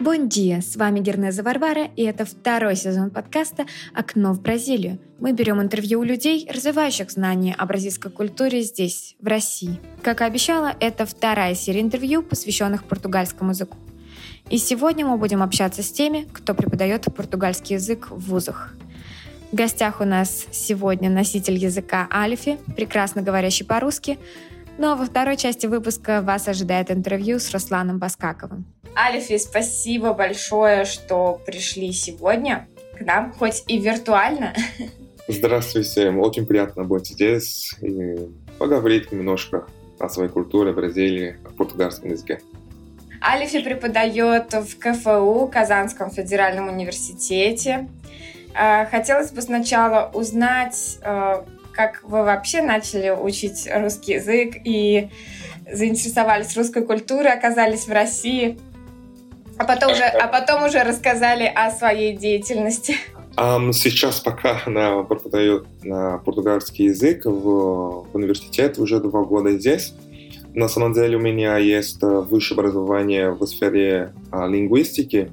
Бонди, с вами Гернеза Варвара, и это второй сезон подкаста «Окно в Бразилию». Мы берем интервью у людей, развивающих знания о бразильской культуре здесь, в России. Как и обещала, это вторая серия интервью, посвященных португальскому языку. И сегодня мы будем общаться с теми, кто преподает португальский язык в вузах. В гостях у нас сегодня носитель языка Альфи, прекрасно говорящий по-русски, ну а во второй части выпуска вас ожидает интервью с Русланом Баскаковым. Альфи, спасибо большое, что пришли сегодня к нам, хоть и виртуально. Здравствуйте, очень приятно быть здесь и поговорить немножко о своей культуре Бразилии, о португальском языке. Алифи преподает в КФУ, Казанском федеральном университете. А, хотелось бы сначала узнать, а, как вы вообще начали учить русский язык и заинтересовались русской культурой, оказались в России. А потом уже, а потом уже рассказали о своей деятельности. Сейчас пока она преподает португальский язык в университете уже два года здесь. На самом деле у меня есть э, высшее образование в сфере а, лингвистики,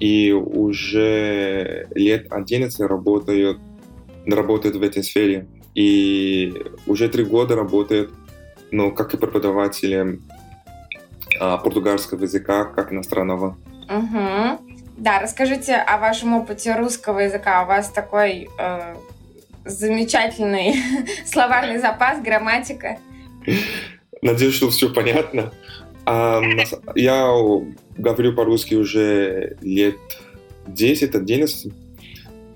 и уже лет 11 работаю, работает в этой сфере. И уже три года работает, ну, как и преподавателем а, португальского языка как иностранного. Угу. Да, расскажите о вашем опыте русского языка. У вас такой э, замечательный словарный запас, грамматика. Надеюсь, что все понятно. А, я говорю по-русски уже лет 10-11.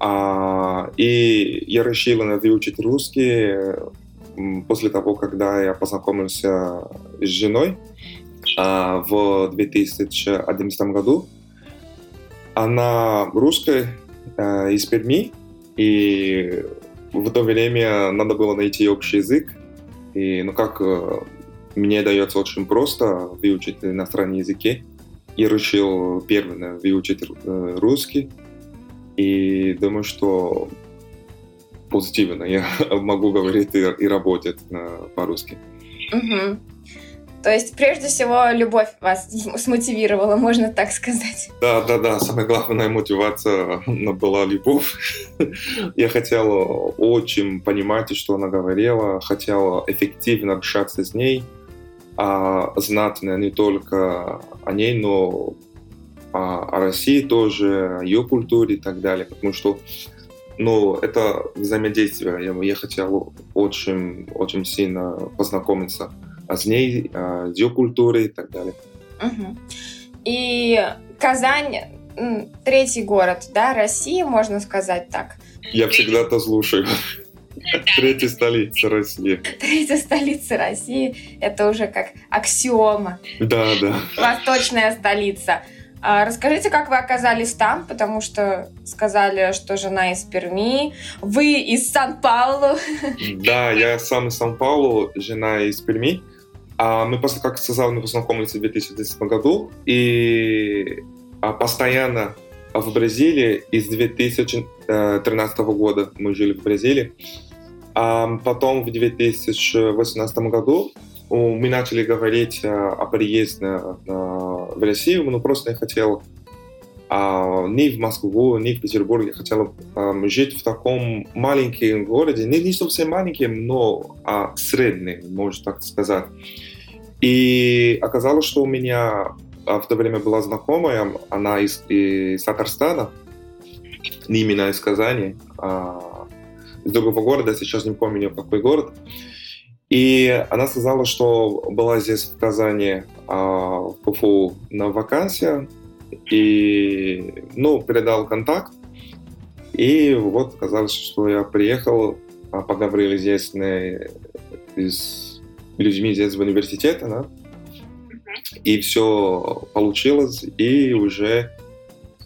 А, и я решила выучить русский после того, когда я познакомился с женой а, в 2011 году. Она русская а, из Перми, и в то время надо было найти общий язык. И, ну, как э, мне дается очень просто выучить иностранные языки. Я решил первым выучить э, русский. И думаю, что позитивно я могу говорить и, и работать по-русски. Угу. То есть, прежде всего, любовь вас смотивировала, можно так сказать. Да, да, да. Самая главная мотивация была любовь. Я хотел очень понимать, что она говорила, хотел эффективно общаться с ней, а знать не только о ней, но о России тоже, о ее культуре и так далее. Потому что ну, это взаимодействие. Я, я хотел очень, очень сильно познакомиться с ней, с ее культурой и так далее. Угу. И Казань третий город, да, России, можно сказать так. Я всегда это слушаю. Третья столица России. Третья столица России. Это уже как аксиома. Да, да. Восточная столица. А расскажите, как вы оказались там, потому что сказали, что жена из Перми, вы из Сан-Паулу. Да, я сам из Сан-Паулу, жена из Перми. А мы просто, как сказал, мы познакомились в 2010 году, и а, постоянно в Бразилии из 2013 года мы жили в Бразилии. А потом в 2018 году мы начали говорить о приезде в Россию, но просто я хотел а, ни в Москву, ни в Петербург. Я хотел а, жить в таком маленьком городе, не, не совсем маленьком, но а, среднем, можно так сказать. И оказалось, что у меня в то время была знакомая, она из, из Татарстана, не именно из Казани, а из другого города, сейчас не помню, какой город. И она сказала, что была здесь в Казани, а, в КФУ на вакансии, и, ну, передал контакт. И вот казалось, что я приехал, а, поговорили здесь на, с людьми здесь в университете, да, и все получилось, и уже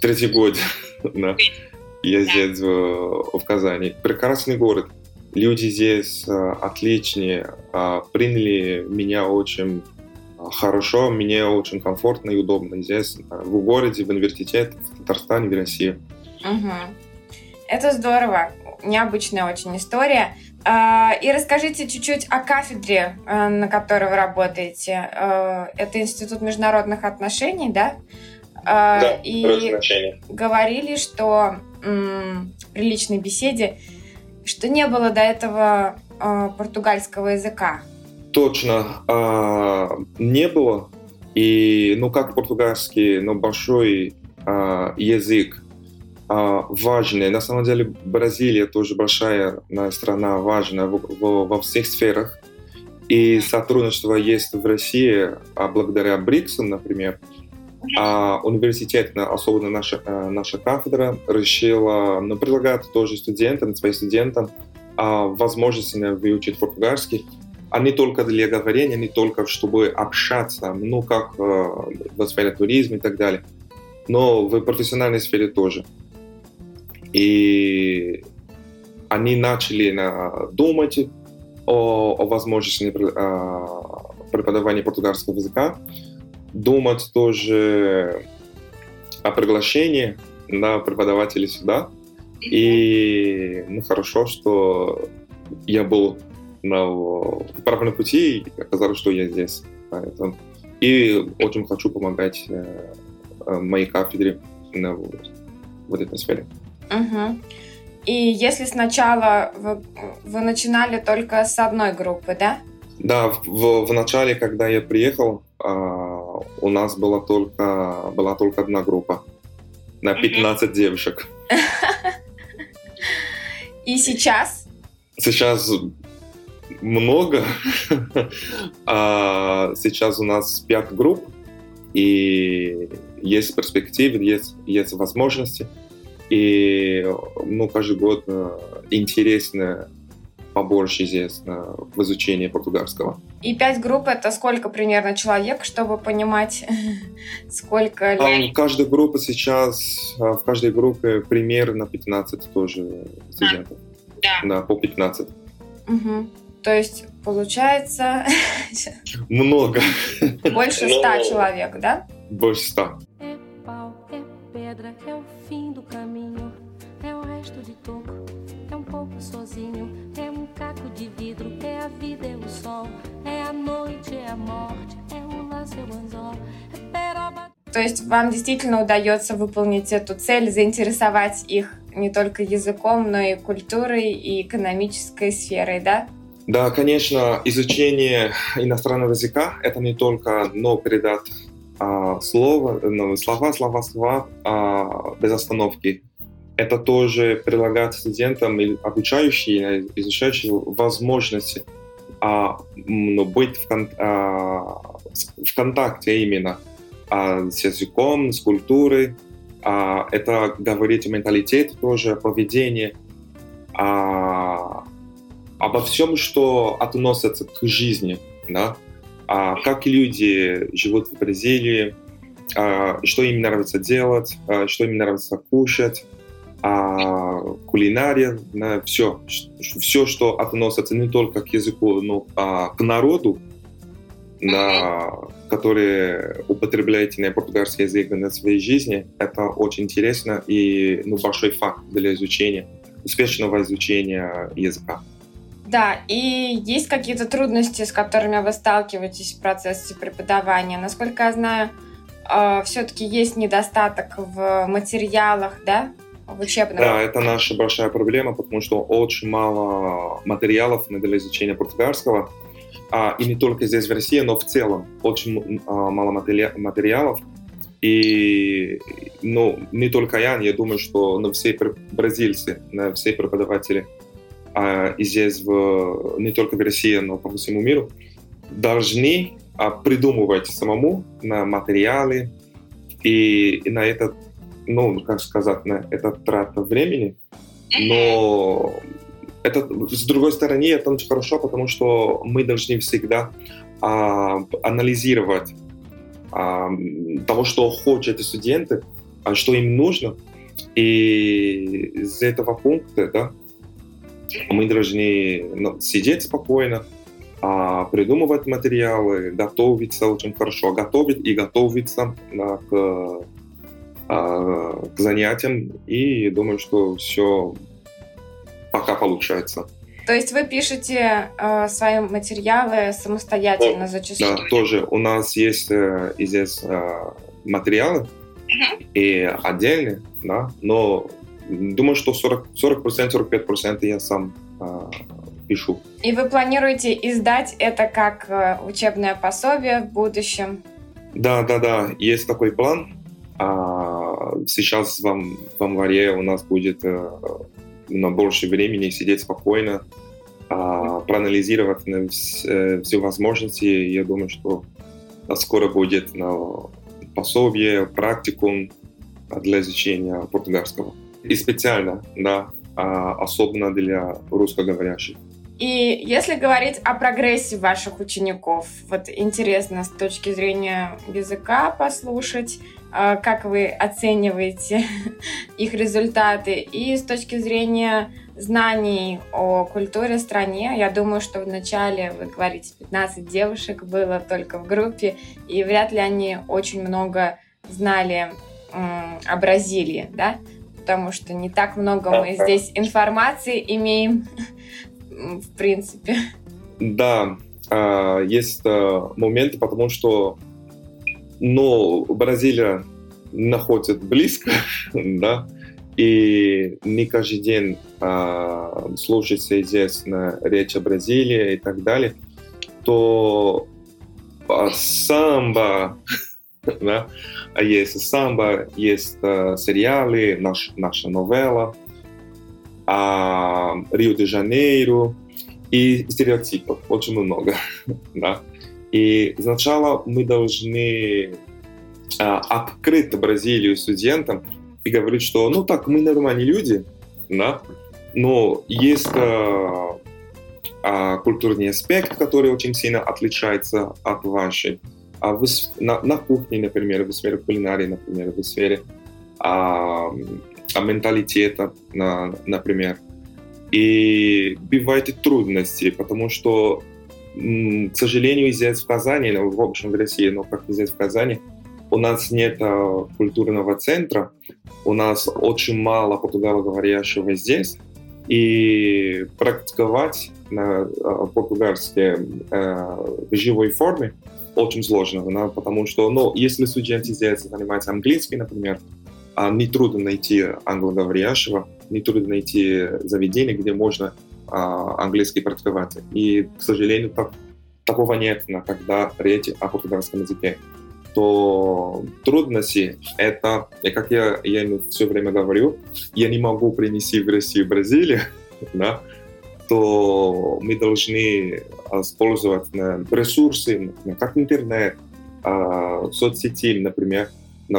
третий год да, я здесь в, в Казани. Прекрасный город. Люди здесь а, отличные, а, приняли меня очень а, хорошо, мне очень комфортно и удобно здесь, в городе, в университете, в Татарстане, в России. Угу. Это здорово. Необычная очень история. А, и расскажите чуть-чуть о кафедре, э, на которой вы работаете. Э, это Институт международных отношений, да? А, да, и говорили, что при личной беседе, что не было до этого э, португальского языка. Точно, а, не было. И, ну, как португальский, но большой язык, важные. На самом деле Бразилия тоже большая страна, важная во всех сферах. И сотрудничество есть в России а благодаря БРИКСу, например. А университет, особенно наша, э, наша кафедра, решила, ну, предлагает тоже студентам, своим студентам а, возможность выучить португальский, а не только для говорения, не только чтобы общаться, ну, как э, в сфере туризма и так далее, но в профессиональной сфере тоже. И они начали думать о, о возможности преподавания португальского языка, думать тоже о приглашении на преподавателей сюда. И ну, хорошо, что я был на правильном пути, и оказалось, что я здесь. Поэтому. И очень хочу помогать э, э моей кафедре на, вот, в этой сфере. Угу. И если сначала вы, вы начинали только с одной группы, да? Да, в, в начале, когда я приехал, э, у нас была только, была только одна группа на 15 mm девушек. И сейчас? Сейчас много. а сейчас у нас 5 групп, и есть перспективы, есть, есть возможности. И ну, каждый год э, интересно побольше здесь в изучении португальского. И пять групп это сколько примерно человек, чтобы понимать, сколько лет? Каждая группа сейчас, а, в каждой группе примерно 15 тоже студентов. Да. Да, по 15. Угу. То есть получается... Много. Больше ста человек, да? Больше ста. Sozinho. É um caco de vidro, é a vida, é o sol, é a noite, é a morte, é o laço, é o anzol, é peroba. То есть вам действительно удается выполнить эту цель, заинтересовать их не только языком, но и культурой и экономической сферой, да? Да, конечно, изучение иностранного языка — это не только но передать а, слово, ну, слова, слова, слова а, без остановки это тоже предлагает студентам или обучающим, изучающим возможности а, ну, быть в, кон, а, в контакте именно а, с языком, с культурой. А, это говорит о менталитете тоже, о поведении, а, обо всем, что относится к жизни. Да? А, как люди живут в Бразилии, а, что им нравится делать, а, что им нравится кушать, а, кулинария, на все, все, что относится не только к языку, но а, к народу, на, который употребляете на португальский язык на своей жизни, это очень интересно и ну, большой факт для изучения, успешного изучения языка. Да, и есть какие-то трудности, с которыми вы сталкиваетесь в процессе преподавания. Насколько я знаю, э, все-таки есть недостаток в материалах, да, в учебном? Да, это наша большая проблема, потому что очень мало материалов для изучения португальского. А, и не только здесь, в России, но в целом очень а, мало материалов. И ну, не только я, я думаю, что ну, все бразильцы, все преподаватели а, и здесь, в, не только в России, но по всему миру, должны а, придумывать самому на материалы, и, и на это ну, как сказать, это трата времени, но это, с другой стороны, это очень хорошо, потому что мы должны всегда а, анализировать а, того, что хотят студенты, а что им нужно, и из этого пункта, да, мы должны ну, сидеть спокойно, а, придумывать материалы, готовиться очень хорошо, готовить и готовиться а, к а, к занятиям, и думаю, что все пока получается. То есть вы пишете э, свои материалы самостоятельно да, зачастую? Да, тоже. У нас есть э, здесь э, материалы uh-huh. и отдельные, да, но думаю, что 40%, 40% 45% я сам э, пишу. И вы планируете издать это как э, учебное пособие в будущем? Да, да, да, есть такой план. А сейчас в, январе у нас будет э, на больше времени сидеть спокойно, а, проанализировать на вс, все возможности. Я думаю, что скоро будет пособие, практикум для изучения португальского. И специально, да, а, особенно для русскоговорящих. И если говорить о прогрессе ваших учеников, вот интересно с точки зрения языка послушать, а, как вы оцениваете их результаты, и с точки зрения знаний о культуре стране, я думаю, что вначале, вы говорите, 15 девушек было только в группе, и вряд ли они очень много знали о Бразилии, да, потому что не так много мы здесь информации имеем в принципе. Да, а, есть а, моменты, потому что ну, Бразилия находится близко, да, и не каждый день а, слушается известная речь о Бразилии и так далее, то а, самбо, да, есть самбо, есть а, сериалы, наш, наша новелла, а, Рио-де-Жанейро и стереотипов очень много. да. И сначала мы должны а, открыть Бразилию студентам и говорить, что ну так, мы нормальные люди, да, но есть а, а, культурный аспект, который очень сильно отличается от вашей. А в, на, на кухне, например, в сфере кулинарии, например, в сфере а, менталитета, на, например. И бывают трудности, потому что, к сожалению, здесь в Казани, ну, в общем в России, но как здесь в Казани, у нас нет а, культурного центра, у нас очень мало португалоговорящего здесь, и практиковать на а, португальске а, в живой форме очень сложно, да, потому что, ну, если студенты здесь занимаются английским, например, а не трудно найти англоговорящего, не трудно найти заведение, где можно а, английский практиковать. И, к сожалению, так, такого нет, когда речь о португальском языке. То трудности — это, и как я, я все время говорю, я не могу принести в Россию Бразилию, да, то мы должны использовать ресурсы, как интернет, а, соцсети, например,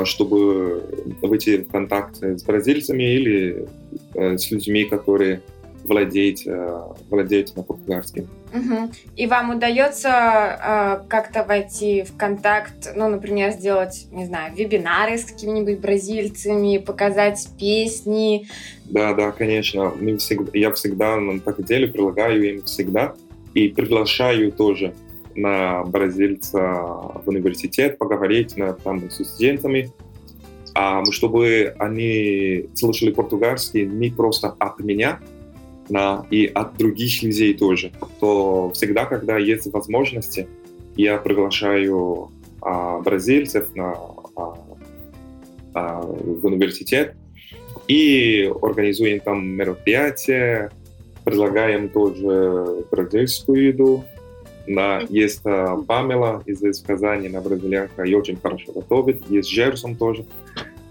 чтобы выйти в контакт с бразильцами или э, с людьми, которые владеют, э, владеют на португальском. Угу. И вам удается э, как-то войти в контакт, ну, например, сделать, не знаю, вебинары с какими-нибудь бразильцами, показать песни? Да, да, конечно. Мы всегда, я всегда на так деле прилагаю им всегда и приглашаю тоже на бразильца в университет, поговорить на, там, с студентами, а, чтобы они слушали португальский не просто от меня, на, и от других людей тоже. То всегда, когда есть возможности, я приглашаю а, бразильцев на, а, а, в университет и организуем там мероприятия, предлагаем тоже бразильскую еду, на, есть э, Памела из, из Казани, на бразильянка, и очень хорошо готовит. Есть Джерсон тоже.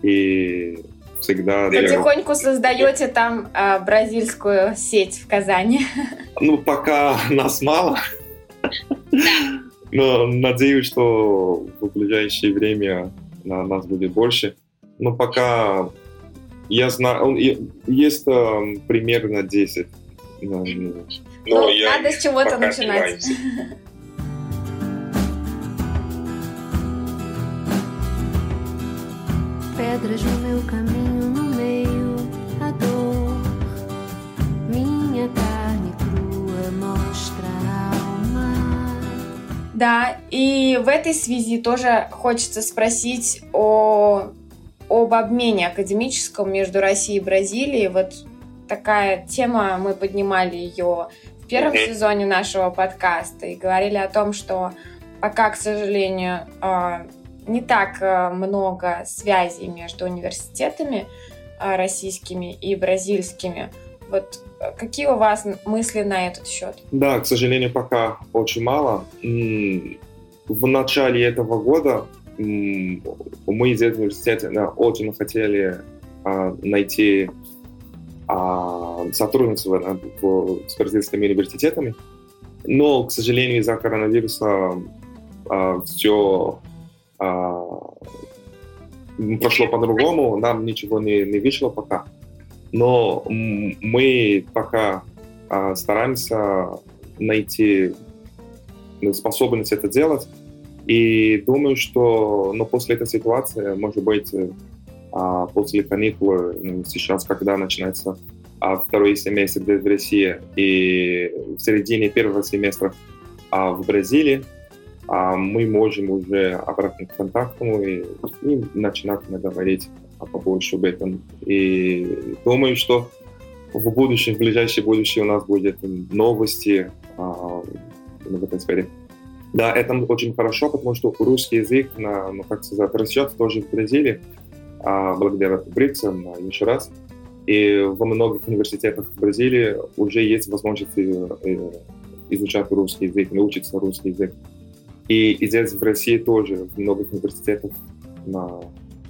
И всегда... Потихоньку создаете там э, бразильскую сеть в Казани. Ну, пока нас мало. Но надеюсь, что в ближайшее время на нас будет больше. Но пока я знаю, есть э, примерно 10 но ну, я надо с чего-то начинать. Pedras no meu caminho, Да, и в этой связи тоже хочется спросить о об обмене академическом между Россией и Бразилией. Вот такая тема, мы поднимали ее в первом сезоне нашего подкаста и говорили о том, что пока, к сожалению, а, не так а, много связей между университетами а, российскими и бразильскими. Вот какие у вас мысли на этот счет? Да, к сожалению, пока очень мало. В начале этого года мы из университета очень хотели найти сотрудничество с бразильскими университетами, но, к сожалению, из-за коронавируса все прошло по-другому, нам ничего не, не вышло пока. Но мы пока а, стараемся найти способность это делать. И думаю, что ну, после этой ситуации, может быть, а, после каникулы, ну, сейчас, когда начинается а, второй семестр в России и в середине первого семестра а, в Бразилии, мы можем уже обратно к контактам и, и начинать говорить побольше об этом. И думаю, что в будущем, в ближайшее будущее у нас будет новости а, в этой сфере. Да, это очень хорошо, потому что русский язык, на, ну, как сказать, растет тоже в Бразилии, а, благодаря БРИКСам, еще раз. И во многих университетах в Бразилии уже есть возможность э, изучать русский язык, научиться русский язык. И здесь в России тоже в многих университетах на,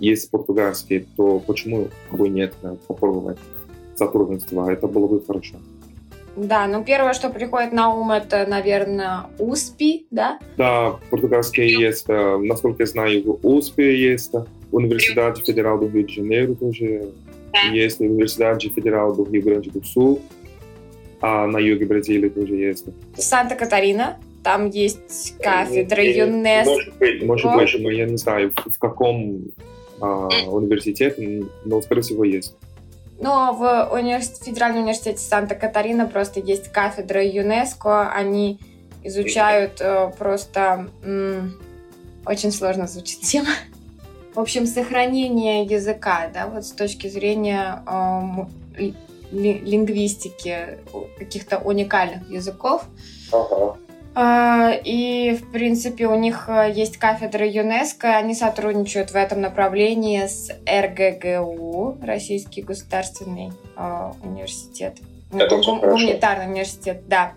есть португальский, то почему бы нет э, попробовать сотрудничество? Это было бы хорошо. Да, ну первое, что приходит на ум, это, наверное, УСПИ, да? Да, португальский есть. Э, насколько я знаю, УСПИ есть. Университет Федерал до Rio тоже да. есть. Университет Федерал до Rio. А на юге Бразилии тоже есть. Санта-Катарина там есть кафедра ЮНЕСКО. Может быть, может быть, но я не знаю, в каком а, университете, но, скорее всего, есть. Но в университете, Федеральном университете Санта-Катарина просто есть кафедра ЮНЕСКО. Они изучают э, просто... М- очень сложно звучит тема. В общем, сохранение языка, да, вот с точки зрения э, ли, лингвистики каких-то уникальных языков. Ага. А, и, в принципе, у них э, есть кафедра ЮНЕСКО, они сотрудничают в этом направлении с РГГУ, Российский государственный э, университет. Это Гум- гуманитарный университет, да.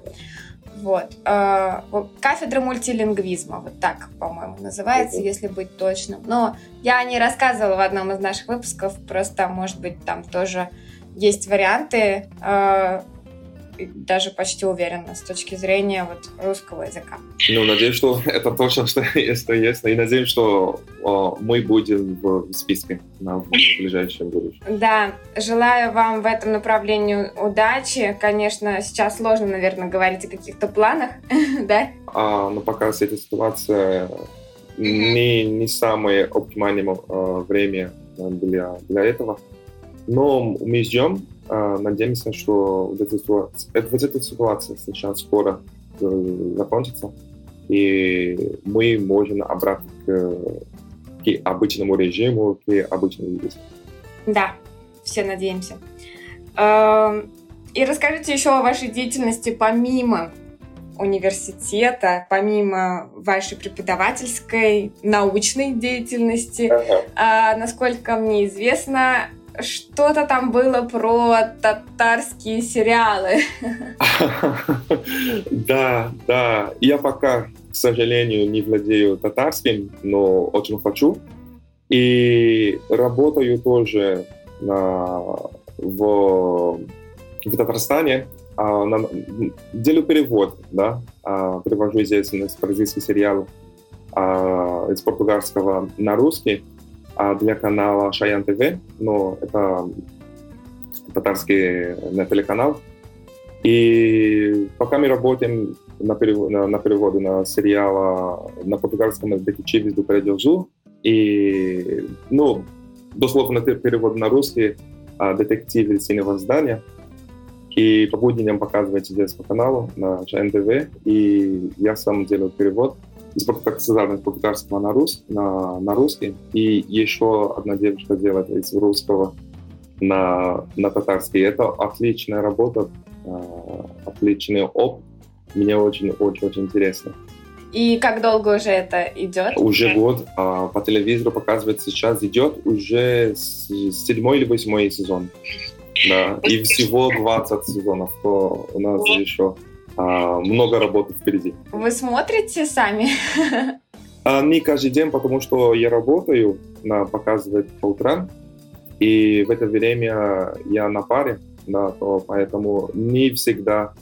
Вот. Э, кафедра мультилингвизма, вот так, по-моему, называется, mm-hmm. если быть точным. Но я не рассказывала в одном из наших выпусков, просто, может быть, там тоже есть варианты. Э, даже почти уверена с точки зрения вот русского языка. Ну, надеюсь, что это точно, что есть, есть. И надеюсь, что о, мы будем в списке на ближайшем будущем. Да, желаю вам в этом направлении удачи. Конечно, сейчас сложно, наверное, говорить о каких-то планах, да? А, но пока с этой ситуацией не, не самое оптимальное э, время для, для этого. Но мы ждем, а, надеемся, что вот эта, ситуация, вот эта ситуация сейчас скоро э, закончится, и мы можем обратно к, к обычному режиму, к обычному жизни. Да, все надеемся. Эм, и расскажите еще о вашей деятельности помимо университета, помимо вашей преподавательской, научной деятельности. Ага. А, насколько мне известно, что-то там было про татарские сериалы. Да, да. Я пока, к сожалению, не владею татарским, но очень хочу. И работаю тоже на, в, в Татарстане. А, на, делаю перевод, да, а, привожу здесь бразильский сериал а, из португальского на русский а для канала Шаян ТВ, но это татарский на телеканал. И пока мы работаем на, перевод, на, на переводе на сериала на португальском детективе до Передержу, и, ну, дословно перевод на русский а, детектив синего здания. И по будням показывать здесь по каналу на ШНТВ. И я сам делаю перевод. Из как португальского на, рус, на, на русский. И еще одна девушка делает из русского на, на татарский. Это отличная работа, э, отличный опыт. Мне очень-очень-очень интересно. И как долго уже это идет? Уже год. А, по телевизору показывает сейчас идет уже седьмой или восьмой сезон. Да, и всего 20 сезонов. То у нас еще много работы впереди. Вы смотрите сами? А, не каждый день, потому что я работаю, на, показывает по утрам, и в это время я на паре, да, то поэтому не всегда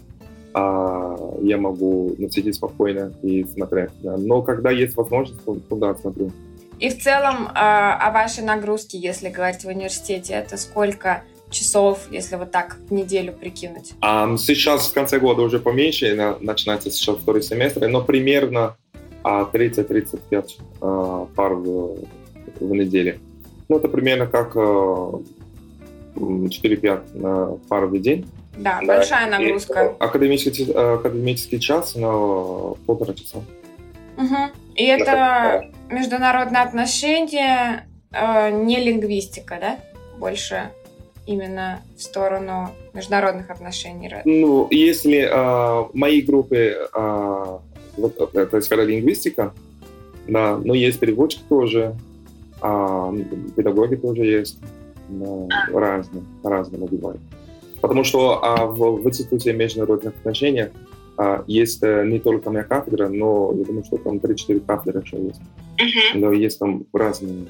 а, я могу ну, сидеть спокойно и смотреть. Да. Но когда есть возможность, то, то да, смотрю. И в целом а, о вашей нагрузке, если говорить в университете, это сколько часов, если вот так неделю прикинуть? Um, сейчас в конце года уже поменьше, начинается сейчас второй семестр, но примерно uh, 30-35 uh, пар в, в неделю. Ну, это примерно как uh, 4-5 пар в день. Да, да, большая нагрузка. Академический, академический час на полтора часа. Угу. И это международные отношения, э, не лингвистика, да? Больше именно в сторону международных отношений? Ну, если э, моей группы э, вот, это сфера лингвистика, да, но есть переводчики тоже, э, педагоги тоже есть, да, разные, разные бывают. Потому что а, в, в Институте международных отношений а, есть а, не только моя кафедра, но я думаю, что там 3-4 кафедры еще есть. Uh-huh. Но есть там разные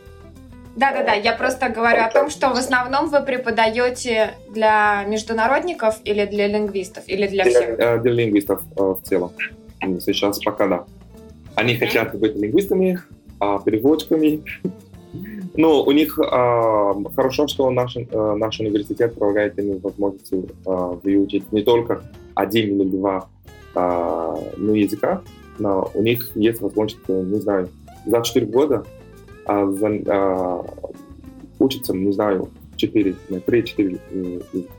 да-да-да, я просто говорю о том, что в основном вы преподаете для международников или для лингвистов, или для всех? Для, для лингвистов э, в целом. Сейчас пока да. Они хотят быть лингвистами, а, переводчиками. Но у них а, хорошо, что наш, а, наш университет предлагает им возможность а, выучить не только один или два ну, языка, но у них есть возможность, не знаю, за 4 года а, за, а, учится, не знаю, 4, 3-4 языка.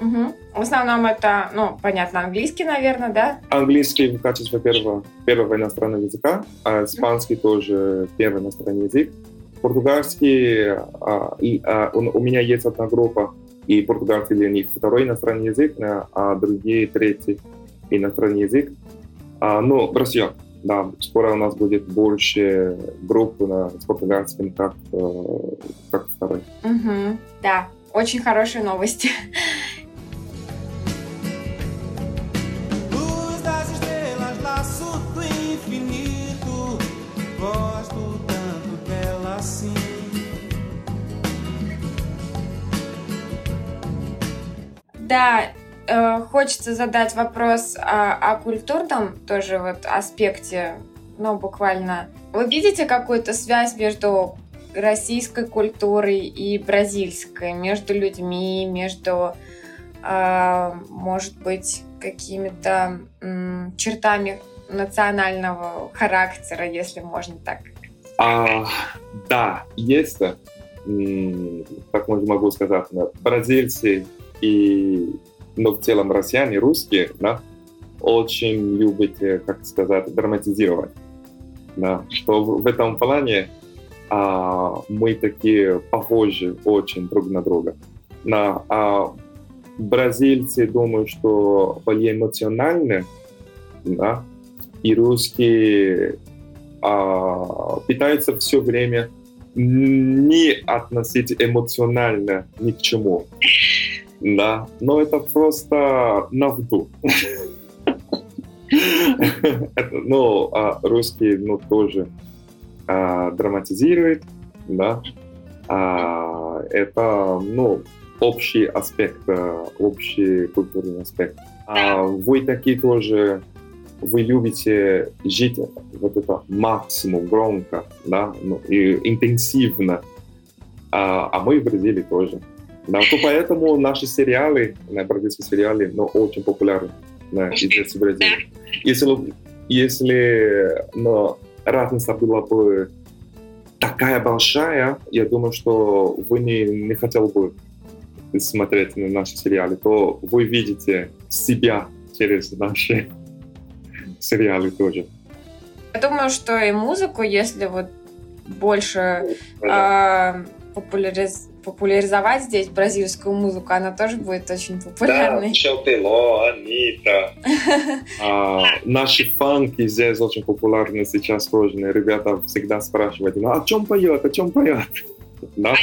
Угу. В основном это, ну, понятно, английский, наверное, да? Английский в качестве первого, первого иностранного языка, а испанский тоже первый иностранный язык. Португальский, а, и, а, у, у меня есть одна группа, и португальский для них второй иностранный язык, а другие третий иностранный язык. А, ну, Россия, да, скоро у нас будет больше групп на, с португальским, как, э, как второй. Угу, да, очень хорошие новости. Да, Э, хочется задать вопрос о, о культурном тоже вот аспекте, ну, буквально. Вы видите какую-то связь между российской культурой и бразильской, между людьми, между, э, может быть, какими-то э, чертами национального характера, если можно так? А, да, есть. Как могу сказать, бразильцы и но в целом россияне, русские, да, очень любят, как сказать, драматизировать. Да, что в, в этом плане а, мы такие похожи очень друг на друга. На, а, бразильцы думают, что более эмоциональны, да, и русские а, питаются все время не относить эмоционально ни к чему. Да, но это просто на вду. Ну, а русский, ну, тоже а, драматизирует, да. А, это, ну, общий аспект, а, общий культурный аспект. А вы такие тоже, вы любите жить вот это максимум громко, да, ну, и интенсивно. А, а мы в Бразилии тоже. Да, то поэтому наши сериалы, бразильские сериалы, ну, очень популярны да, здесь в Бразилии. Если, если но разница была бы такая большая, я думаю, что вы не, не хотели бы смотреть на наши сериалы, то вы видите себя через наши сериалы тоже. Я думаю, что и музыку, если вот больше э, популяриз... популяризовать здесь бразильскую музыку, она тоже будет очень популярной. Да, Шелтело, Анита. а, наши фанки здесь очень популярны сейчас тоже. Ребята всегда спрашивают, ну, о чем поет, о чем поет? Да?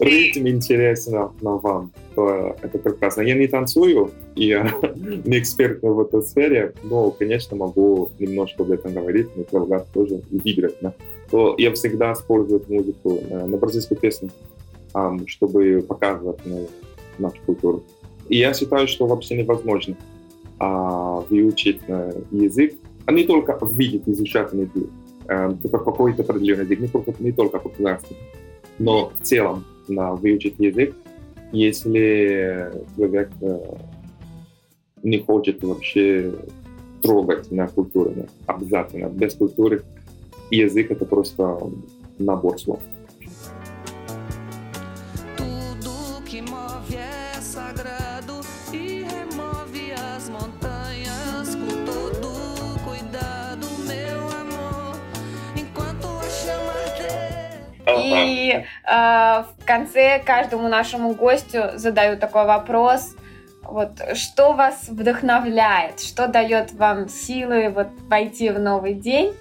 Ритм интересно на вам, то это прекрасно. Я не танцую, и я не эксперт в этой сфере, но, конечно, могу немножко об этом говорить, не тоже и играть. Да? То я всегда использую музыку на, на бразильскую песню, чтобы показывать нашу культуру. И я считаю, что вообще невозможно а, выучить а, язык, а не только видеть, изучать язык, а, какой-то определенный язык, не только, не только по-казахски, но в целом на выучить язык, если человек э, не хочет вообще трогать на культуру, обязательно. Без культуры язык это просто набор слов. И э, в конце каждому нашему гостю задаю такой вопрос. Вот что вас вдохновляет, что дает вам силы вот войти в новый день,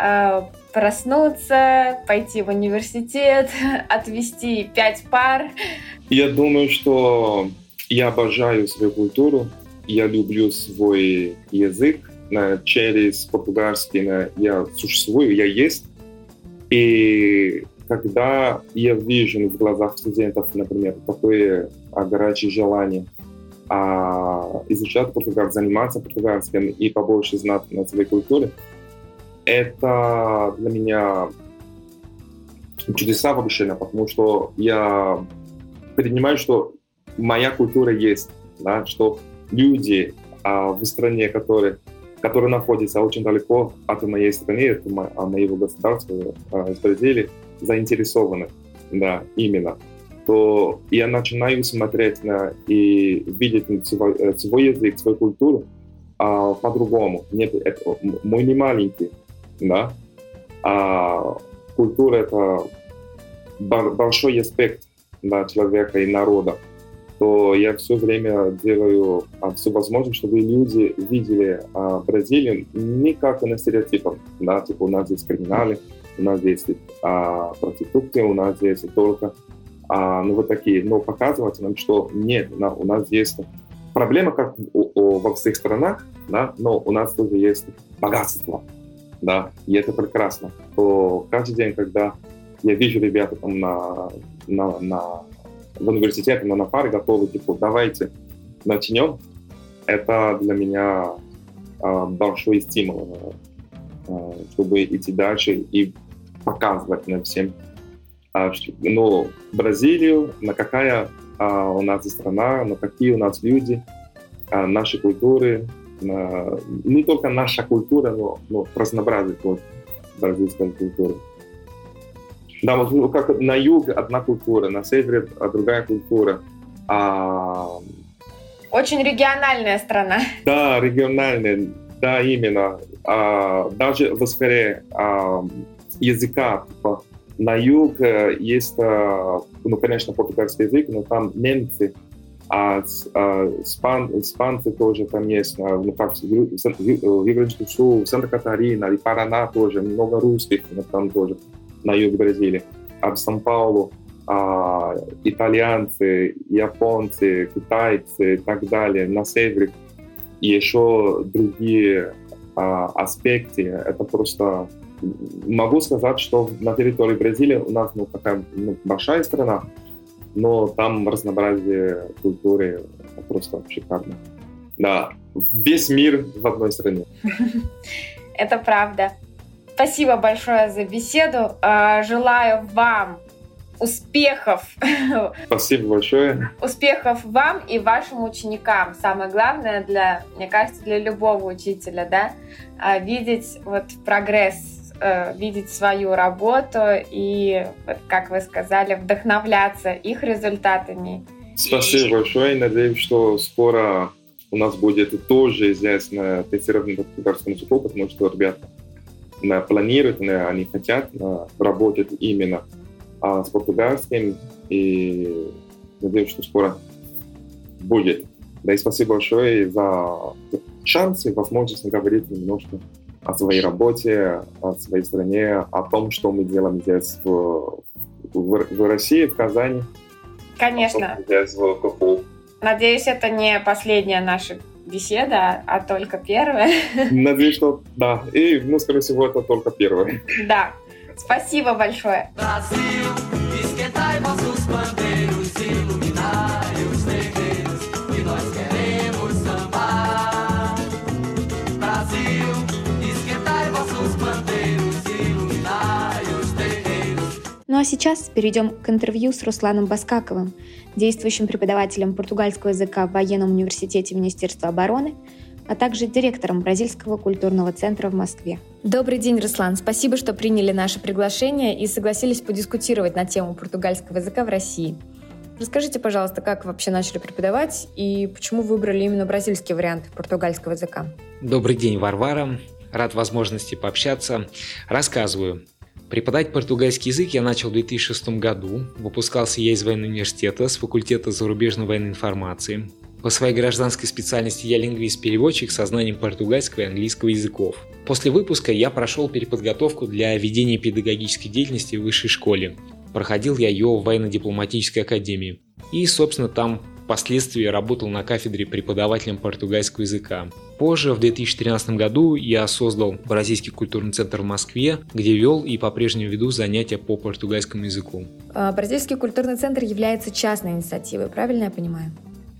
э, проснуться, пойти в университет, отвести пять пар? Я думаю, что я обожаю свою культуру, я люблю свой язык, через португальский я существую, я есть. И когда я вижу в глазах студентов, например, такое а, горячее желание а, изучать португальский, заниматься португальским и побольше знать на своей культуре, это для меня чудеса вообще, потому что я принимаю, что моя культура есть, да, что люди а, в стране, которые которые находятся очень далеко от моей страны, от моего государства, а, из Бразилии, заинтересованы, да, именно, то я начинаю смотреть на и видеть свой, э, свой язык, свою культуру а, по-другому. Нет, это, мой не маленький, да, а культура это большой аспект да, человека и народа. То я все время делаю а, все возможное, чтобы люди видели а, Бразилию не как на стереотипах, да, типа у нас здесь криминалы, у нас есть а, проститутки, у нас есть только а, ну вот такие, но показывать нам, что нет, на, у нас есть проблема, как у, у, во всех странах, да, но у нас тоже есть богатство, да, и это прекрасно. То каждый день, когда я вижу ребята там на, на, на в университете, на паре готовы, типа, давайте начнем, это для меня э, большой стимул, э, чтобы идти дальше и показывать на всем, что, ну, Бразилию, на какая э, у нас страна, на какие у нас люди, э, наши культуры, э, не только наша культура, но, но разнообразие вот, бразильской культуры. Да, вот ну, как на юге одна культура, на севере другая культура. А... Очень региональная страна. Да, региональная, да, именно. А, даже в сфере а, языка, типа, на юг э, есть, а, ну, конечно, португальский язык, но там немцы, а, а спан, испанцы тоже там есть, а, ну, как в, в Санта-Катарина и Парана тоже, много русских там тоже на юг Бразилии, а в Сан-Паулу а, итальянцы, японцы, китайцы и так далее, на севере и еще другие а, аспекты. Это просто могу сказать, что на территории Бразилии у нас ну, такая ну, большая страна, но там разнообразие культуры просто шикарно. Да, весь мир в одной стране. Это правда. Спасибо большое за беседу. А, желаю вам успехов. Спасибо большое. Успехов вам и вашим ученикам. Самое главное для, мне кажется, для любого учителя, да, а, видеть вот прогресс, э, видеть свою работу и, как вы сказали, вдохновляться их результатами. Спасибо и... большое. Надеюсь, что скоро у нас будет тоже известное тестирование по потому что ребята планируют, они хотят работать именно с португальским, и надеюсь, что скоро будет. Да и спасибо большое за шанс и возможность говорить немножко о своей работе, о своей стране, о том, что мы делаем здесь в, в, в России, в Казани. Конечно. Здесь в КФУ. Надеюсь, это не последняя наша беседа, а только первая. Надеюсь, что да. И, ну, скорее всего, это только первая. Да. Спасибо большое. Ну а сейчас перейдем к интервью с Русланом Баскаковым, действующим преподавателем португальского языка в Военном университете Министерства обороны, а также директором Бразильского культурного центра в Москве. Добрый день, Руслан. Спасибо, что приняли наше приглашение и согласились подискутировать на тему португальского языка в России. Расскажите, пожалуйста, как вообще начали преподавать и почему выбрали именно бразильский вариант португальского языка? Добрый день, Варвара. Рад возможности пообщаться. Рассказываю. Преподавать португальский язык я начал в 2006 году. Выпускался я из военного университета с факультета зарубежной военной информации. По своей гражданской специальности я лингвист-переводчик со знанием португальского и английского языков. После выпуска я прошел переподготовку для ведения педагогической деятельности в высшей школе. Проходил я ее в военно-дипломатической академии. И, собственно, там впоследствии работал на кафедре преподавателем португальского языка. Позже, в 2013 году, я создал Бразильский культурный центр в Москве, где вел и по-прежнему веду занятия по португальскому языку. А, Бразильский культурный центр является частной инициативой, правильно я понимаю?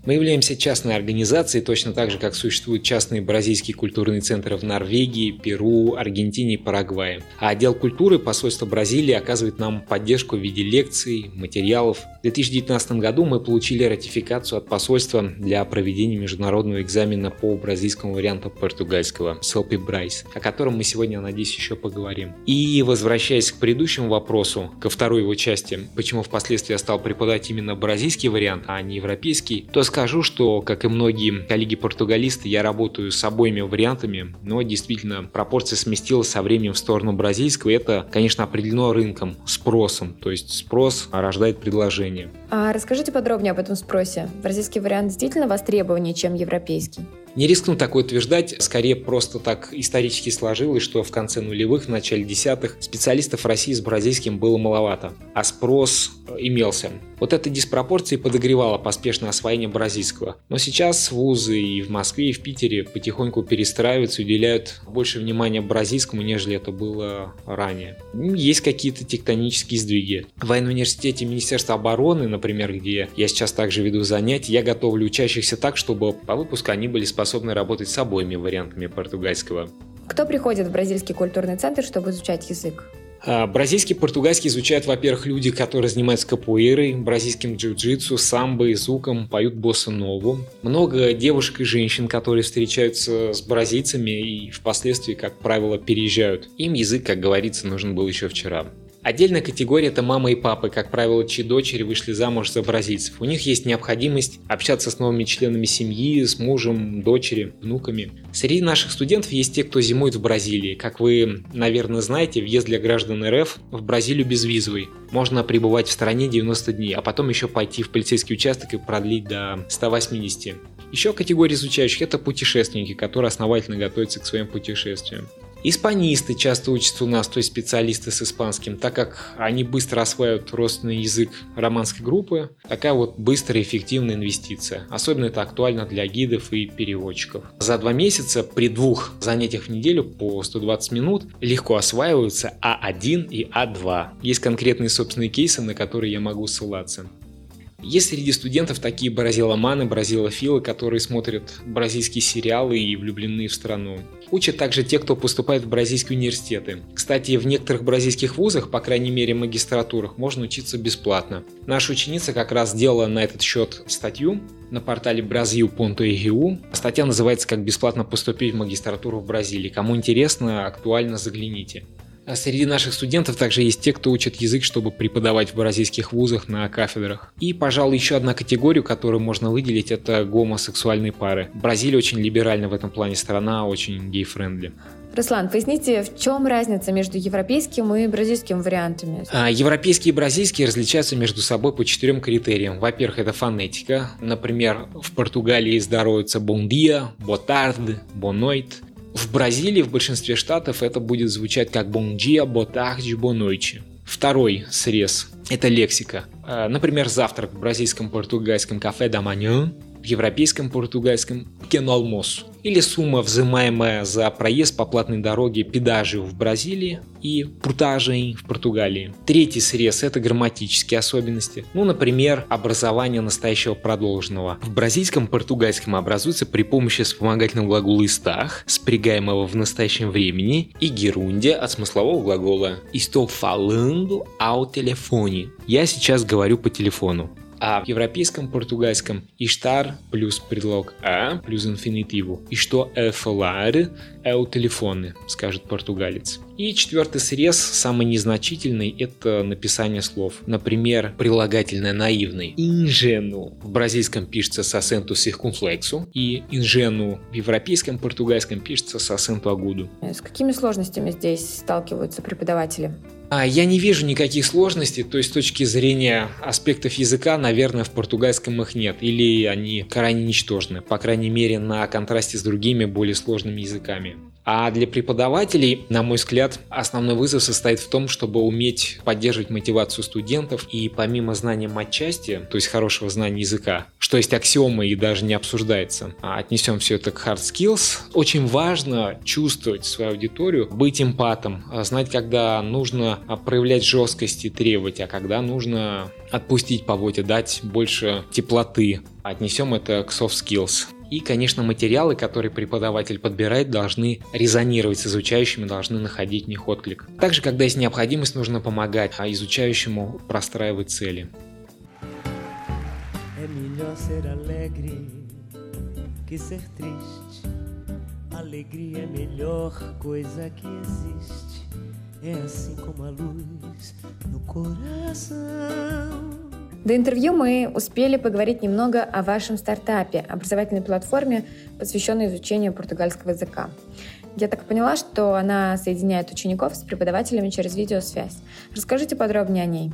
Мы являемся частной организацией, точно так же, как существуют частные бразильские культурные центры в Норвегии, Перу, Аргентине и Парагвае. А отдел культуры посольства Бразилии оказывает нам поддержку в виде лекций, материалов. В 2019 году мы получили ратификацию от посольства для проведения международного экзамена по бразильскому варианту португальского Селпи Брайс, о котором мы сегодня, надеюсь, еще поговорим. И возвращаясь к предыдущему вопросу, ко второй его части, почему впоследствии я стал преподавать именно бразильский вариант, а не европейский, то скажу, что, как и многие коллеги-португалисты, я работаю с обоими вариантами, но действительно пропорция сместилась со временем в сторону бразильского. И это, конечно, определено рынком, спросом. То есть спрос рождает предложение. А расскажите подробнее об этом спросе. Бразильский вариант действительно востребованнее, чем европейский? Не рискну такое утверждать, скорее просто так исторически сложилось, что в конце нулевых, в начале десятых специалистов России с бразильским было маловато, а спрос имелся. Вот эта диспропорция подогревала поспешное освоение бразильского. Но сейчас вузы и в Москве, и в Питере потихоньку перестраиваются, уделяют больше внимания бразильскому, нежели это было ранее. Есть какие-то тектонические сдвиги. В военном университете Министерства обороны, например, где я сейчас также веду занятия, я готовлю учащихся так, чтобы по выпуску они были способны работать с обоими вариантами португальского. Кто приходит в бразильский культурный центр, чтобы изучать язык? А, бразильский португальский изучают, во-первых, люди, которые занимаются капуэйрой, бразильским джиу-джитсу, самбо и звуком, поют босса нову. Много девушек и женщин, которые встречаются с бразильцами и впоследствии, как правило, переезжают. Им язык, как говорится, нужен был еще вчера. Отдельная категория – это мама и папы, как правило, чьи дочери вышли замуж за бразильцев. У них есть необходимость общаться с новыми членами семьи, с мужем, дочерью, внуками. Среди наших студентов есть те, кто зимует в Бразилии. Как вы, наверное, знаете, въезд для граждан РФ в Бразилию безвизовый. Можно пребывать в стране 90 дней, а потом еще пойти в полицейский участок и продлить до 180. Еще категория изучающих – это путешественники, которые основательно готовятся к своим путешествиям. Испанисты часто учатся у нас, то есть специалисты с испанским, так как они быстро осваивают родственный язык романской группы. Такая вот быстрая и эффективная инвестиция. Особенно это актуально для гидов и переводчиков. За два месяца при двух занятиях в неделю по 120 минут легко осваиваются А1 и А2. Есть конкретные собственные кейсы, на которые я могу ссылаться. Есть среди студентов такие бразиломаны, бразилофилы, которые смотрят бразильские сериалы и влюблены в страну. Учат также те, кто поступает в бразильские университеты. Кстати, в некоторых бразильских вузах, по крайней мере магистратурах, можно учиться бесплатно. Наша ученица как раз сделала на этот счет статью на портале brazil.edu. Статья называется «Как бесплатно поступить в магистратуру в Бразилии». Кому интересно, актуально, загляните. А среди наших студентов также есть те, кто учат язык, чтобы преподавать в бразильских вузах на кафедрах. И, пожалуй, еще одна категория, которую можно выделить, это гомосексуальные пары. Бразилия очень либеральна в этом плане страна, очень gay-friendly. Руслан, поясните, в чем разница между европейским и бразильским вариантами? А, европейские и бразильские различаются между собой по четырем критериям. Во-первых, это фонетика. Например, в Португалии здороваются bon dia, boa tarde, boa noite. В Бразилии в большинстве штатов это будет звучать как bon dia, boa tarde, boa noite. Второй срез – это лексика. А, например, завтрак в бразильском португальском кафе manhã европейском португальском «пекено или сумма, взимаемая за проезд по платной дороге педажио в Бразилии и пуртажей в Португалии. Третий срез – это грамматические особенности. Ну, например, образование настоящего продолженного. В бразильском португальском образуется при помощи вспомогательного глагола «истах», спрягаемого в настоящем времени, и герунде от смыслового глагола «estou falando ao telefone». Я сейчас говорю по телефону. А в европейском португальском «иштар» плюс предлог «а» плюс инфинитиву. И что «э falar» «э у телефоны», скажет португалец. И четвертый срез, самый незначительный, это написание слов. Например, прилагательное наивный. Инжену в бразильском пишется с асенту circunflexo, и инжену в европейском португальском пишется с асенту агуду. С какими сложностями здесь сталкиваются преподаватели? А, я не вижу никаких сложностей, то есть с точки зрения аспектов языка, наверное, в португальском их нет, или они крайне ничтожны, по крайней мере, на контрасте с другими более сложными языками. А для преподавателей, на мой взгляд, основной вызов состоит в том, чтобы уметь поддерживать мотивацию студентов и помимо знания матчасти, то есть хорошего знания языка, что есть аксиомы и даже не обсуждается, а отнесем все это к hard skills, очень важно чувствовать свою аудиторию, быть эмпатом, а знать, когда нужно проявлять жесткость и требовать, а когда нужно отпустить по воде, дать больше теплоты. Отнесем это к soft skills. И, конечно, материалы, которые преподаватель подбирает, должны резонировать с изучающими, должны находить в них отклик. Также, когда есть необходимость, нужно помогать а изучающему простраивать цели. É assim como a luz no coração. До интервью мы успели поговорить немного о вашем стартапе, образовательной платформе, посвященной изучению португальского языка. Я так поняла, что она соединяет учеников с преподавателями через видеосвязь. Расскажите подробнее о ней.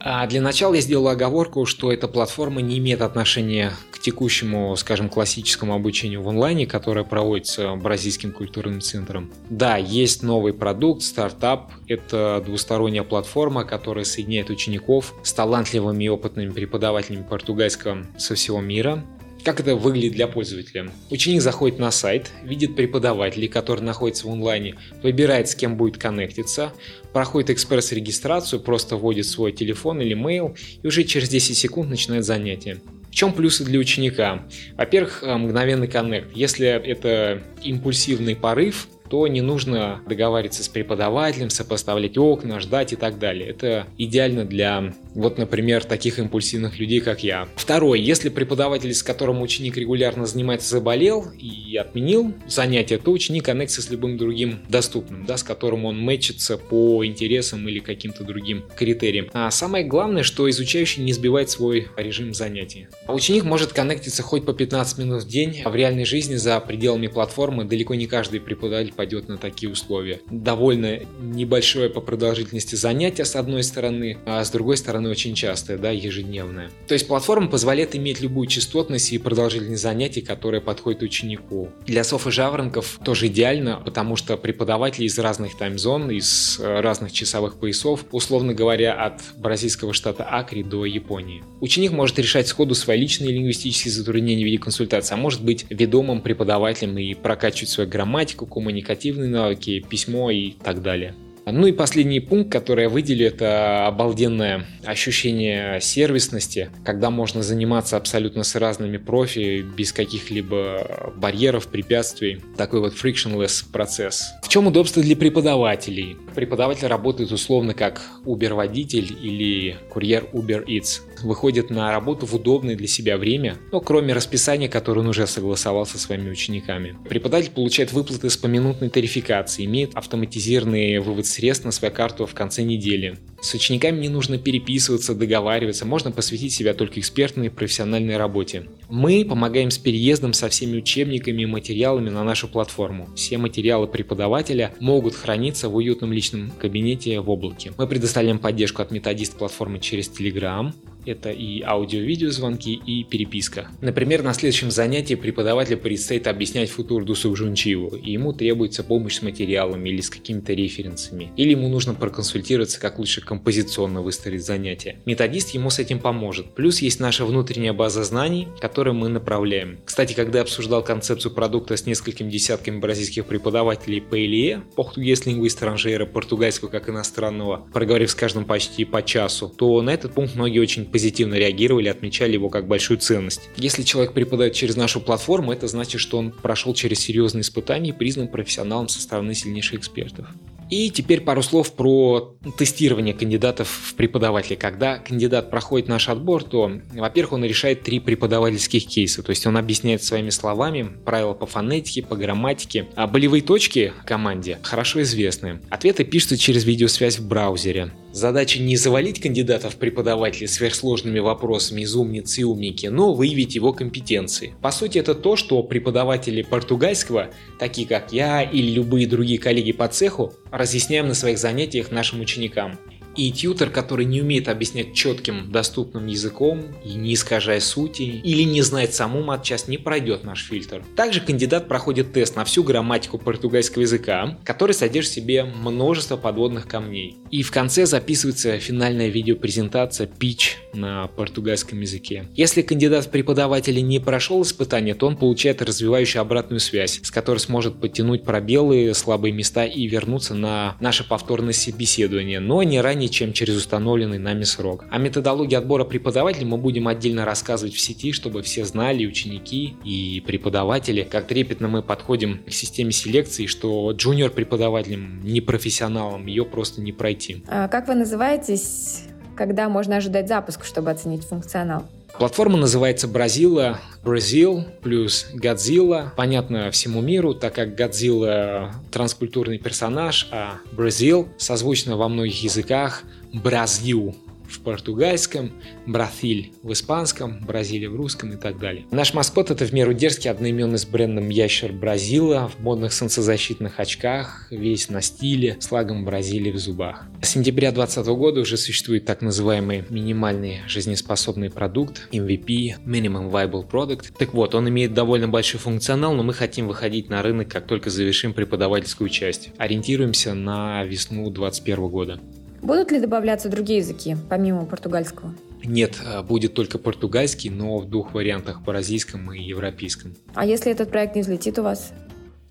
А для начала я сделал оговорку, что эта платформа не имеет отношения текущему, скажем, классическому обучению в онлайне, которое проводится Бразильским культурным центром. Да, есть новый продукт, стартап. Это двусторонняя платформа, которая соединяет учеников с талантливыми и опытными преподавателями португальского со всего мира. Как это выглядит для пользователя? Ученик заходит на сайт, видит преподавателей, который находится в онлайне, выбирает, с кем будет коннектиться, проходит экспресс-регистрацию, просто вводит свой телефон или mail и уже через 10 секунд начинает занятие. В чем плюсы для ученика? Во-первых, э, мгновенный коннект. Если это импульсивный порыв, то не нужно договариваться с преподавателем, сопоставлять окна, ждать и так далее. Это идеально для, вот, например, таких импульсивных людей, как я. Второе, если преподаватель, с которым ученик регулярно занимается, заболел и отменил занятие, то ученик коннектится с любым другим доступным, да, с которым он мэчится по интересам или каким-то другим критериям. А самое главное, что изучающий не сбивает свой режим занятий. Ученик может коннектиться хоть по 15 минут в день, а в реальной жизни за пределами платформы далеко не каждый преподаватель пойдет на такие условия. Довольно небольшое по продолжительности занятие с одной стороны, а с другой стороны очень частое, да, ежедневное. То есть платформа позволяет иметь любую частотность и продолжительность занятий, которая подходит ученику. Для сов и жаворонков тоже идеально, потому что преподаватели из разных таймзон, из э, разных часовых поясов, условно говоря, от бразильского штата Акри до Японии. Ученик может решать сходу свои личные лингвистические затруднения в виде консультации, а может быть ведомым преподавателем и прокачивать свою грамматику, коммуникативные навыки, письмо и так далее. Ну и последний пункт, который я выделю, это обалденное ощущение сервисности, когда можно заниматься абсолютно с разными профи, без каких-либо барьеров, препятствий. Такой вот frictionless процесс. В чем удобство для преподавателей? Преподаватель работает условно как Uber-водитель или курьер Uber Eats. Выходит на работу в удобное для себя время, но кроме расписания, которое он уже согласовал со своими учениками. Преподаватель получает выплаты с поминутной тарификацией, имеет автоматизированный вывод средств на свою карту в конце недели. С учениками не нужно переписываться, договариваться, можно посвятить себя только экспертной профессиональной работе. Мы помогаем с переездом со всеми учебниками и материалами на нашу платформу. Все материалы преподавателя могут храниться в уютном личном кабинете в облаке. Мы предоставляем поддержку от методист платформы через Telegram, это и аудио-видео звонки, и переписка. Например, на следующем занятии преподаватель предстоит объяснять футур Дусу Жунчиву, и ему требуется помощь с материалами или с какими-то референсами. Или ему нужно проконсультироваться, как лучше композиционно выстроить занятие. Методист ему с этим поможет. Плюс есть наша внутренняя база знаний, которую мы направляем. Кстати, когда я обсуждал концепцию продукта с несколькими десятками бразильских преподавателей по ИЛЕ, португез лингвы странжера, португальского как иностранного, проговорив с каждым почти по часу, то на этот пункт многие очень позитивно реагировали, отмечали его как большую ценность. Если человек преподает через нашу платформу, это значит, что он прошел через серьезные испытания и признан профессионалом со стороны сильнейших экспертов. И теперь пару слов про тестирование кандидатов в преподаватели. Когда кандидат проходит наш отбор, то, во-первых, он решает три преподавательских кейса, то есть он объясняет своими словами правила по фонетике, по грамматике, а болевые точки команде хорошо известны. Ответы пишутся через видеосвязь в браузере. Задача не завалить кандидата в преподаватели сверхсложными вопросами из умницы и умники, но выявить его компетенции. По сути, это то, что преподаватели португальского, такие как я или любые другие коллеги по цеху, разъясняем на своих занятиях нашим ученикам. И тьютер, который не умеет объяснять четким, доступным языком и не искажая сути, или не знает саму матчасть, не пройдет наш фильтр. Также кандидат проходит тест на всю грамматику португальского языка, который содержит в себе множество подводных камней. И в конце записывается финальная видеопрезентация pitch на португальском языке. Если кандидат в преподаватели не прошел испытание, то он получает развивающую обратную связь, с которой сможет подтянуть пробелы, слабые места и вернуться на наше повторное собеседование, но не ранее ранее, чем через установленный нами срок. О методологии отбора преподавателей мы будем отдельно рассказывать в сети, чтобы все знали, ученики и преподаватели, как трепетно мы подходим к системе селекции, что джуниор преподавателям, не профессионалам, ее просто не пройти. А как вы называетесь? Когда можно ожидать запуск, чтобы оценить функционал? Платформа называется Brazilla, Brazil плюс Godzilla. Понятно всему миру, так как Godzilla транскультурный персонаж, а Brazil созвучно во многих языках Бразил в португальском, Бразиль в испанском, Бразилия в русском и так далее. Наш маскот это в меру дерзкий одноименный с брендом ящер Бразила в модных солнцезащитных очках, весь на стиле, с лагом Бразилии в зубах. С сентября 2020 года уже существует так называемый минимальный жизнеспособный продукт MVP, Minimum Viable Product. Так вот, он имеет довольно большой функционал, но мы хотим выходить на рынок, как только завершим преподавательскую часть. Ориентируемся на весну 2021 года. Будут ли добавляться другие языки, помимо португальского? Нет, а, будет только португальский, но в двух вариантах, бразильском и европейском. А если этот проект не взлетит у вас?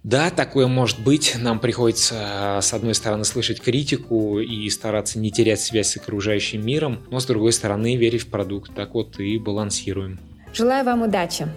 Да, такое может быть. Нам приходится, а, с одной стороны, слышать критику и стараться не терять связь с окружающим миром, но с другой стороны, верить в продукт. Так вот и балансируем. Желаю вам удачи.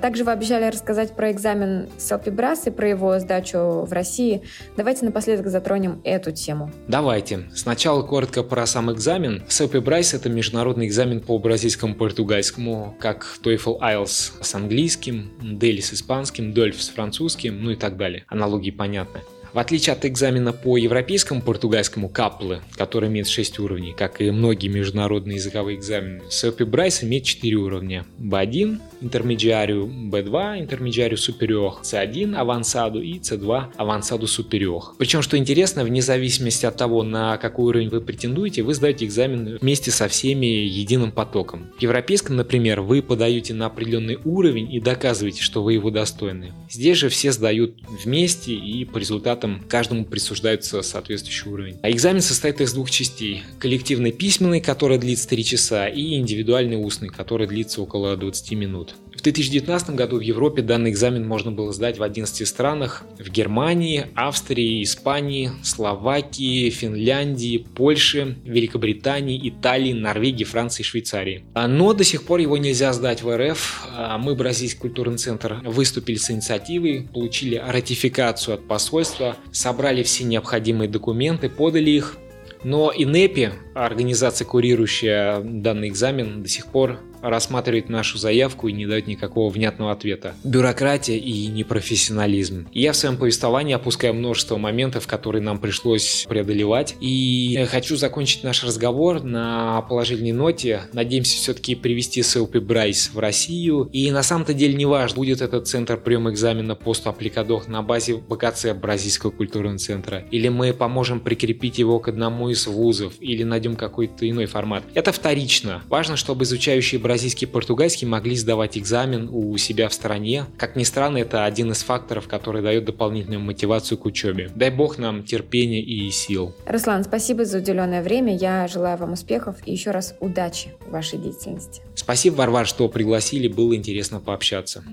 Также вы обещали рассказать про экзамен Celpe-Bras и про его сдачу в России. Давайте напоследок затронем эту тему. Давайте. Сначала коротко про сам экзамен. Селфи Брайс — это международный экзамен по бразильскому португальскому, как TOEFL IELTS с английским, DELE с испанским, DALF с французским, ну и так далее. Аналогии понятны. В отличие от экзамена по европейскому португальскому CAPLE, который имеет 6 уровней, как и многие международные языковые экзамены, Celpe-Bras имеет 4 уровня. B1, intermediário, B2, intermediário superior, C1, avançado и C2, avançado superior. Причем, что интересно, вне зависимости от того, на какой уровень вы претендуете, вы сдаете экзамен вместе со всеми единым потоком. В европейском, например, вы подаете на определенный уровень и доказываете, что вы его достойны. Здесь же все сдают вместе и по результату кандидатам каждому присуждается соответствующий уровень. А экзамен состоит из двух частей. Коллективный письменный, который длится 3 часа, и индивидуальный устный, который длится около 20 минут. В 2019 году в Европе данный экзамен можно было сдать в 11 странах. В Германии, Австрии, Испании, Словакии, Финляндии, Польше, Великобритании, Италии, Норвегии, Франции Швейцарии. Но до сих пор его нельзя сдать в РФ. А, мы, Бразильский культурный центр, выступили с инициативой, получили ратификацию от посольства, собрали все необходимые документы, подали их. Но ИНЕПИ, организация, курирующая данный экзамен, до сих пор рассматривает нашу заявку и не дает никакого внятного ответа. Бюрократия и непрофессионализм. Я в своем повествовании опускаю множество моментов, которые нам пришлось преодолевать. И хочу закончить наш разговор на положительной ноте. Надеемся все-таки привести СЛП Брайс в Россию. И на самом-то деле не важно, будет этот центр приема экзамена пост-аппликадох на базе БКЦ Бразильского культурного центра. Или мы поможем прикрепить его к одному из вузов. Или найдем какой-то иной формат. Это вторично. Важно, чтобы изучающие бразильский и португальский могли сдавать экзамен у себя в стране. Как ни странно, это один из факторов, который дает дополнительную мотивацию к учебе. Дай бог нам терпения и сил. Руслан, спасибо за уделенное время. Я желаю вам успехов и еще раз удачи в вашей деятельности. Спасибо, Варвар, что пригласили. Было интересно пообщаться.